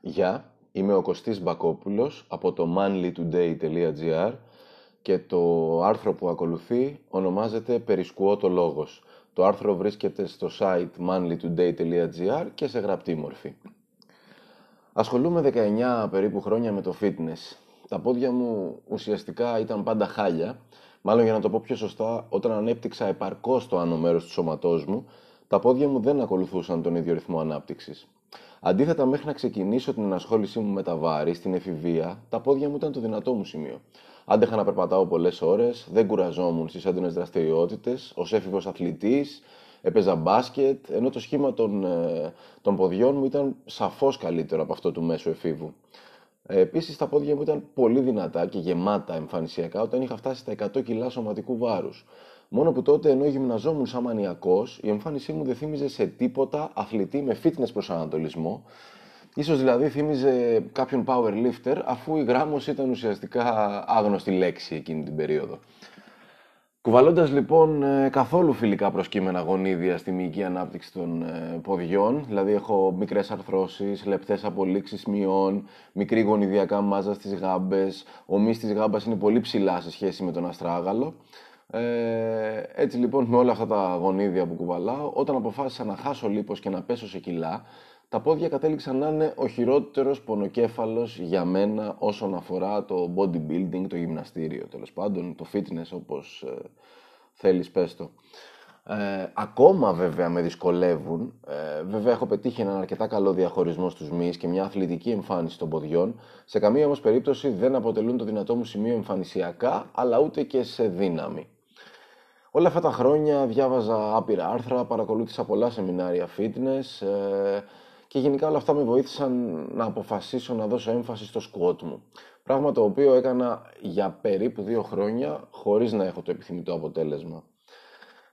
Γεια, είμαι ο Κωστής Μπακόπουλος από το manlytoday.gr και το άρθρο που ακολουθεί ονομάζεται «Περισκουώ το λόγος». Το άρθρο βρίσκεται στο site manlytoday.gr και σε γραπτή μορφή. Ασχολούμαι 19 περίπου χρόνια με το fitness. Τα πόδια μου ουσιαστικά ήταν πάντα χάλια. Μάλλον για να το πω πιο σωστά, όταν ανέπτυξα επαρκώς το άνω μέρος του σώματός μου, τα πόδια μου δεν ακολουθούσαν τον ίδιο ρυθμό ανάπτυξης. Αντίθετα, μέχρι να ξεκινήσω την ενασχόλησή μου με τα βάρη στην εφηβεία, τα πόδια μου ήταν το δυνατό μου σημείο. Άντεχα να περπατάω πολλές ώρες, δεν κουραζόμουν στις έντονες δραστηριότητες, ως έφηβος αθλητής, έπαιζα μπάσκετ, ενώ το σχήμα των, ε, των ποδιών μου ήταν σαφώς καλύτερο από αυτό του μέσου εφήβου. Ε, Επίσης, τα πόδια μου ήταν πολύ δυνατά και γεμάτα εμφανισιακά όταν είχα φτάσει στα 100 κιλά σωματικού βάρους. Μόνο που τότε ενώ γυμναζόμουν σαν μανιακός, η εμφάνισή μου δεν θύμιζε σε τίποτα αθλητή με fitness προσανατολισμό. Ίσως δηλαδή θύμιζε κάποιον powerlifter, αφού η γράμμος ήταν ουσιαστικά άγνωστη λέξη εκείνη την περίοδο. Κουβαλώντας λοιπόν ε, καθόλου φιλικά προσκύμενα γονίδια στη μυϊκή ανάπτυξη των ε, ποδιών, δηλαδή έχω μικρές αρθρώσεις, λεπτές απολύξεις μειών, μικρή γονιδιακά μάζα στις γάμπες, ο μυ τη γάμπα είναι πολύ ψηλά σε σχέση με τον αστράγαλο. Ε, έτσι λοιπόν με όλα αυτά τα γονίδια που κουβαλάω, όταν αποφάσισα να χάσω λίπος και να πέσω σε κιλά, τα πόδια κατέληξαν να είναι ο χειρότερος πονοκέφαλος για μένα όσον αφορά το bodybuilding, το γυμναστήριο τέλος πάντων, το fitness όπως ε, θέλεις πες το. Ε, ακόμα βέβαια με δυσκολεύουν. Ε, βέβαια έχω πετύχει έναν αρκετά καλό διαχωρισμό στους μυς και μια αθλητική εμφάνιση των ποδιών. Σε καμία όμως περίπτωση δεν αποτελούν το δυνατό μου σημείο εμφανισιακά, αλλά ούτε και σε δύναμη. Όλα αυτά τα χρόνια διάβαζα άπειρα άρθρα, παρακολούθησα πολλά σεμινάρια fitness ε, και γενικά όλα αυτά με βοήθησαν να αποφασίσω να δώσω έμφαση στο squat μου. Πράγμα το οποίο έκανα για περίπου δύο χρόνια χωρίς να έχω το επιθυμητό αποτέλεσμα.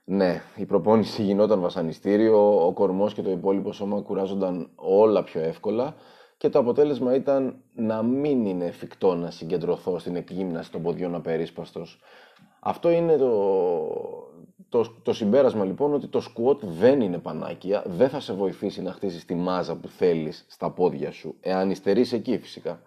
Ναι, η προπόνηση γινόταν βασανιστήριο, ο κορμός και το υπόλοιπο σώμα κουράζονταν όλα πιο εύκολα και το αποτέλεσμα ήταν να μην είναι εφικτό να συγκεντρωθώ στην εκγύμναση των ποδιών απερίσπαστος. Αυτό είναι το, το, το συμπέρασμα λοιπόν ότι το squat δεν είναι πανάκια, δεν θα σε βοηθήσει να χτίσεις τη μάζα που θέλεις στα πόδια σου, εάν υστερείς εκεί φυσικά.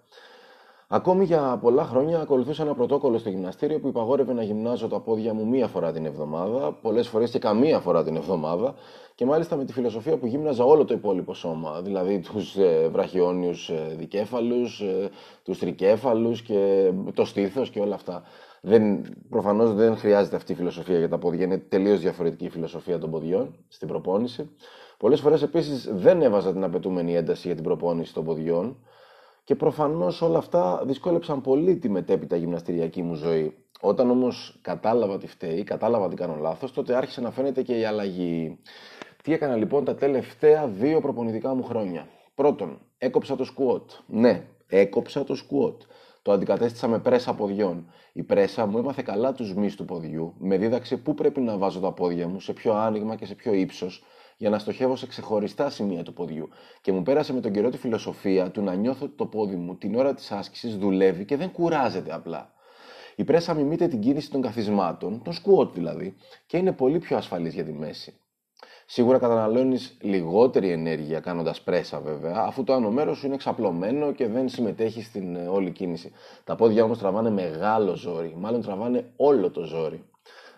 Ακόμη για πολλά χρόνια ακολουθούσα ένα πρωτόκολλο στο γυμναστήριο που υπαγόρευε να γυμνάζω τα πόδια μου μία φορά την εβδομάδα, πολλές φορές και καμία φορά την εβδομάδα, και μάλιστα με τη φιλοσοφία που γύμναζα όλο το υπόλοιπο σώμα. Δηλαδή τους ε, βραχιόνιους ε, δικέφαλους, ε, τους τρικέφαλους και το στήθος και όλα αυτά. Δεν, προφανώς δεν χρειάζεται αυτή η φιλοσοφία για τα πόδια. Είναι τελείως διαφορετική η φιλοσοφία των ποδιών στην προπόνηση. Πολλές φορές επίσης δεν έβαζα την απαιτούμενη ένταση για την προπόνηση των ποδιών. Και προφανώς όλα αυτά δυσκόλεψαν πολύ τη μετέπειτα γυμναστηριακή μου ζωή. Όταν όμως κατάλαβα τι φταίει, κατάλαβα τι κάνω λάθος, τότε άρχισε να φαίνεται και η αλλαγή. Τι έκανα λοιπόν τα τελευταία δύο προπονητικά μου χρόνια. Πρώτον, έκοψα το squat. Ναι, έκοψα το squat. Το αντικατέστησα με πρέσα ποδιών. Η πρέσα μου έμαθε καλά τους μυς του ποδιού, με δίδαξε πού πρέπει να βάζω τα πόδια μου, σε ποιο άνοιγμα και σε ποιο ύψος, για να στοχεύω σε ξεχωριστά σημεία του ποδιού. Και μου πέρασε με τον καιρό τη φιλοσοφία του να νιώθω ότι το πόδι μου την ώρα της άσκησης δουλεύει και δεν κουράζεται απλά. Η πρέσα μιμείται την κίνηση των καθισμάτων, των squat δηλαδή, και είναι πολύ πιο ασφαλής για τη μέση. Σίγουρα καταναλώνεις λιγότερη ενέργεια κάνοντας πρέσα βέβαια, αφού το άνω μέρος σου είναι εξαπλωμένο και δεν συμμετέχεις στην ε, όλη κίνηση. Τα πόδια όμως τραβάνε μεγάλο ζόρι, μάλλον τραβάνε όλο το ζόρι.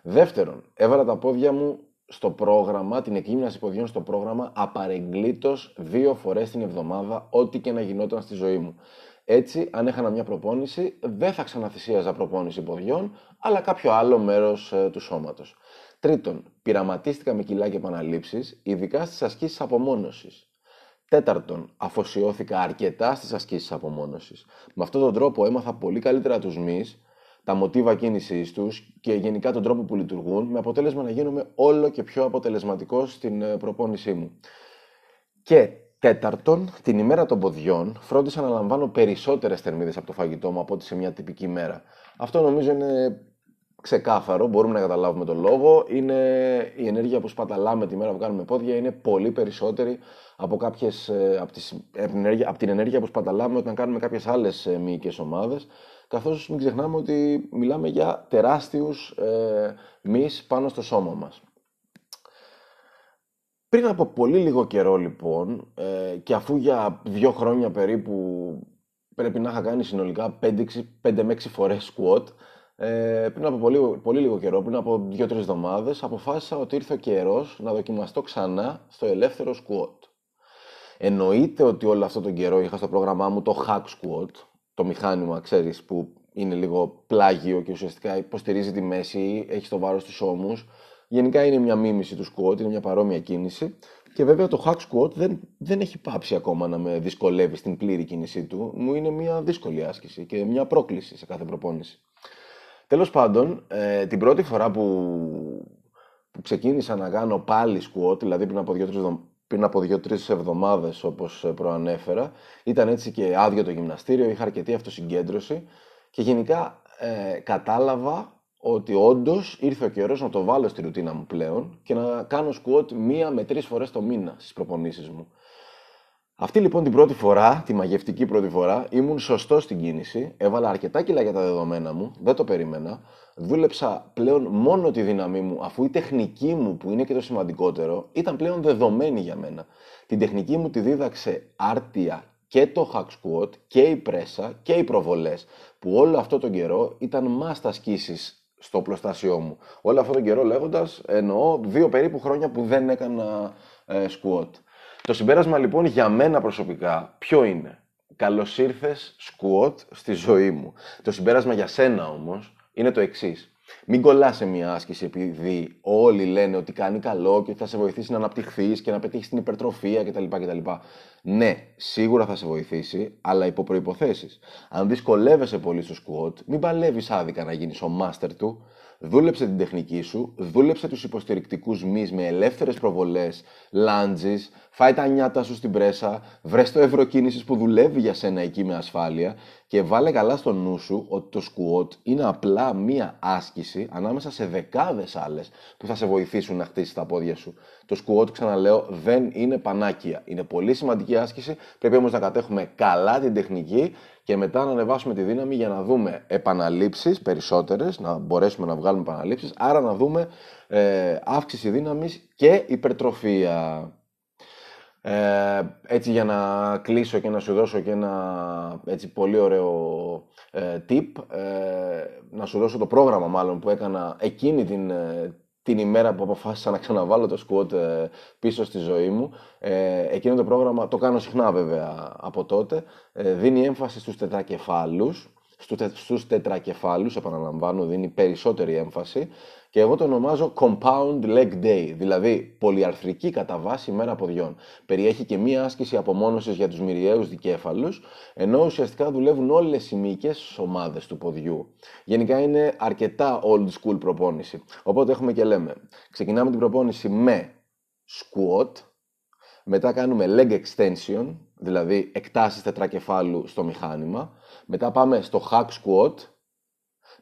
Δεύτερον, έβαλα τα πόδια μου στο πρόγραμμα, την εκγύμναση ποδιών στο πρόγραμμα, απαρεγκλήτως δύο φορές την εβδομάδα, ό,τι και να γινόταν στη ζωή μου. Έτσι, αν έχανα μια προπόνηση, δεν θα ξαναθυσίαζα προπόνηση ποδιών, αλλά κάποιο άλλο μέρος ε, του σώματος. Τρίτον, πειραματίστηκα με κιλά και επαναλήψεις, ειδικά στις ασκήσεις απομόνωσης. Τέταρτον, αφοσιώθηκα αρκετά στις ασκήσεις απομόνωσης. Με αυτόν τον τρόπο έμαθα πολύ καλύτερα τους μυς, τα μοτίβα κίνησής τους και γενικά τον τρόπο που λειτουργούν, με αποτέλεσμα να γίνομαι όλο και πιο αποτελεσματικός στην ε, προπόνησή μου. Και τέταρτον, την ημέρα των ποδιών φρόντισα να λαμβάνω περισσότερες θερμίδες από το φαγητό μου από ό,τι σε μια τυπική μέρα. Αυτό νομίζω είναι ξεκάθαρο, μπορούμε να καταλάβουμε τον λόγο. Είναι η ενέργεια που σπαταλάμε τη μέρα που κάνουμε πόδια είναι πολύ περισσότερη από, κάποιες, ε, από, τις, από, την, ενέργεια, από την ενέργεια που σπαταλάμε όταν κάνουμε κάποιες άλλες ε, μυϊκές ομάδες καθώς μην ξεχνάμε ότι μιλάμε για τεράστιους ε, μυς πάνω στο σώμα μας. Πριν από πολύ λίγο καιρό λοιπόν ε, και αφού για δύο χρόνια περίπου πρέπει να είχα κάνει συνολικά 5, 5 με 6 φορές squat, ε, πριν από πολύ, πολύ λίγο καιρό, πριν από 2-3 εβδομάδες, αποφάσισα ότι ήρθε ο καιρός να δοκιμαστώ ξανά στο ελεύθερο squat. Εννοείται ότι όλο αυτό τον καιρό είχα στο πρόγραμμά μου το hack squat, το μηχάνημα, ξέρεις, που είναι λίγο πλάγιο και ουσιαστικά υποστηρίζει τη μέση, έχει το βάρος στους ώμους. Γενικά είναι μια μίμηση του squat, είναι μια παρόμοια κίνηση. Και βέβαια το hack squat δεν, δεν έχει πάψει ακόμα να με δυσκολεύει στην πλήρη κίνησή του. Μου είναι μια δύσκολη άσκηση και μια πρόκληση σε κάθε προπόνηση. Τέλος πάντων, ε, την πρώτη φορά που, που ξεκίνησα να κάνω πάλι squat, δηλαδή πριν από δύο-τρεις πριν από δύο-τρεις εβδομάδες, όπως προανέφερα, ήταν έτσι και άδειο το γυμναστήριο, είχα αρκετή αυτοσυγκέντρωση και γενικά ε, κατάλαβα ότι όντως ήρθε ο καιρός να το βάλω στη ρουτίνα μου πλέον και να κάνω squat μία με τρεις φορές το μήνα στις προπονήσεις μου. Αυτή λοιπόν την πρώτη φορά, τη μαγευτική πρώτη φορά, ήμουν σωστό στην κίνηση, έβαλα αρκετά κιλά για τα δεδομένα μου, δεν το περίμενα. Δούλεψα πλέον μόνο τη δύναμή μου, αφού η τεχνική μου, που είναι και το σημαντικότερο, ήταν πλέον δεδομένη για μένα. Την τεχνική μου τη δίδαξε άρτια και το hack squat και η πρέσα και οι προβολές, που όλο αυτό τον καιρό ήταν must ασκήσεις στο πλωστάσιό μου. Όλο αυτό τον καιρό λέγοντας, εννοώ δύο περίπου χρόνια που δεν έκανα ε, squat. Το συμπέρασμα λοιπόν για μένα προσωπικά ποιο είναι; Καλώς ήρθες squat στη ζωή μου. Το συμπέρασμα για σένα όμως είναι το εξής. Μην κολλάς σε μια άσκηση επειδή όλοι λένε ότι κάνει καλό και ότι θα σε βοηθήσει να αναπτυχθείς και να πετύχεις την υπερτροφία κτλ. κτλ. Ναι, σίγουρα θα σε βοηθήσει, αλλά υπό προποθέσει. Αν δυσκολεύεσαι πολύ στο squat, μην παλεύεις άδικα να γίνεις ο master του. Δούλεψε την τεχνική σου, δούλεψε τους υποστηρικτικούς μυς με ελεύθερες προβολές, lunges, φάει τα νιάτα σου στην πρέσα, βρες το ευρωκίνηση που δουλεύει για σένα εκεί με ασφάλεια και βάλε καλά στο νου σου ότι το squat είναι απλά μία άσκηση ανάμεσα σε δεκάδες άλλες που θα σε βοηθήσουν να χτίσεις τα πόδια σου. Το squat, ξαναλέω, δεν είναι πανάκια. Είναι πολύ σημαντική άσκηση. Πρέπει όμως να κατέχουμε καλά την τεχνική και μετά να ανεβάσουμε τη δύναμη για να δούμε επαναλήψεις περισσότερες, να μπορέσουμε να βγάλουμε επαναλήψεις, άρα να δούμε ε, αύξηση δύναμης και υπερτροφία. Ε, έτσι για να κλείσω και να σου δώσω και ένα έτσι πολύ ωραίο ε, tip, ε, να σου δώσω το πρόγραμμα μάλλον που έκανα εκείνη την, ε, την ημέρα που αποφάσισα να ξαναβάλω το squat ε, πίσω στη ζωή μου. Ε, εκείνο το πρόγραμμα, το κάνω συχνά βέβαια από τότε, ε, δίνει έμφαση στους τετρακεφάλους, στους τετρακεφάλους, επαναλαμβάνω, δίνει περισσότερη έμφαση και εγώ το ονομάζω Compound Leg Day, δηλαδή πολυαρθρική κατά βάση μέρα ποδιών. Περιέχει και μία άσκηση απομόνωσης για τους μυριαίους δικέφαλους, ενώ ουσιαστικά δουλεύουν όλες οι μυϊκές ομάδες του ποδιού. Γενικά είναι αρκετά old school προπόνηση. Οπότε έχουμε και λέμε, ξεκινάμε την προπόνηση με squat, μετά κάνουμε leg extension, δηλαδή εκτάσεις τετρακεφάλου στο μηχάνημα, μετά πάμε στο hack squat,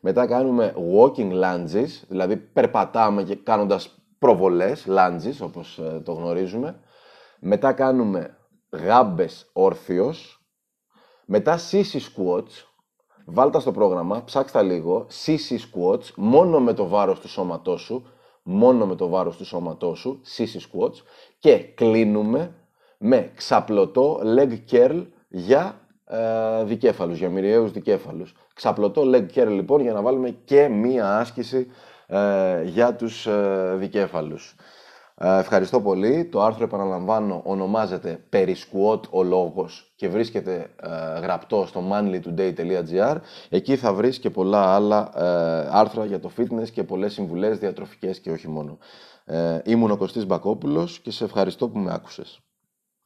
μετά κάνουμε walking lunges, δηλαδή περπατάμε και κάνοντας προβολές, lunges όπως ε, το γνωρίζουμε. Μετά κάνουμε γάμπες όρθιος. Μετά sissy squats, βάλτα στο πρόγραμμα, ψάξτε λίγο, sissy squats, μόνο με το βάρος του σώματός σου, μόνο με το βάρος του σώματός σου, sissy squats. Και κλείνουμε με ξαπλωτό leg curl για ε, δικέφαλους, για μυριαίους δικέφαλους. Ξαπλωτό leg curl λοιπόν για να βάλουμε και μία άσκηση ε, για τους ε, δικέφαλους. Ε, ευχαριστώ πολύ. Το άρθρο επαναλαμβάνω ονομάζεται «Περισκουότ ο λόγος» και βρίσκεται ε, γραπτό στο manlytoday.gr. Εκεί θα βρεις και πολλά άλλα άρθρα για το fitness και πολλές συμβουλές διατροφικές και όχι μόνο. ήμουν ο Κωστής Μπακόπουλος και σε ευχαριστώ που με άκουσες.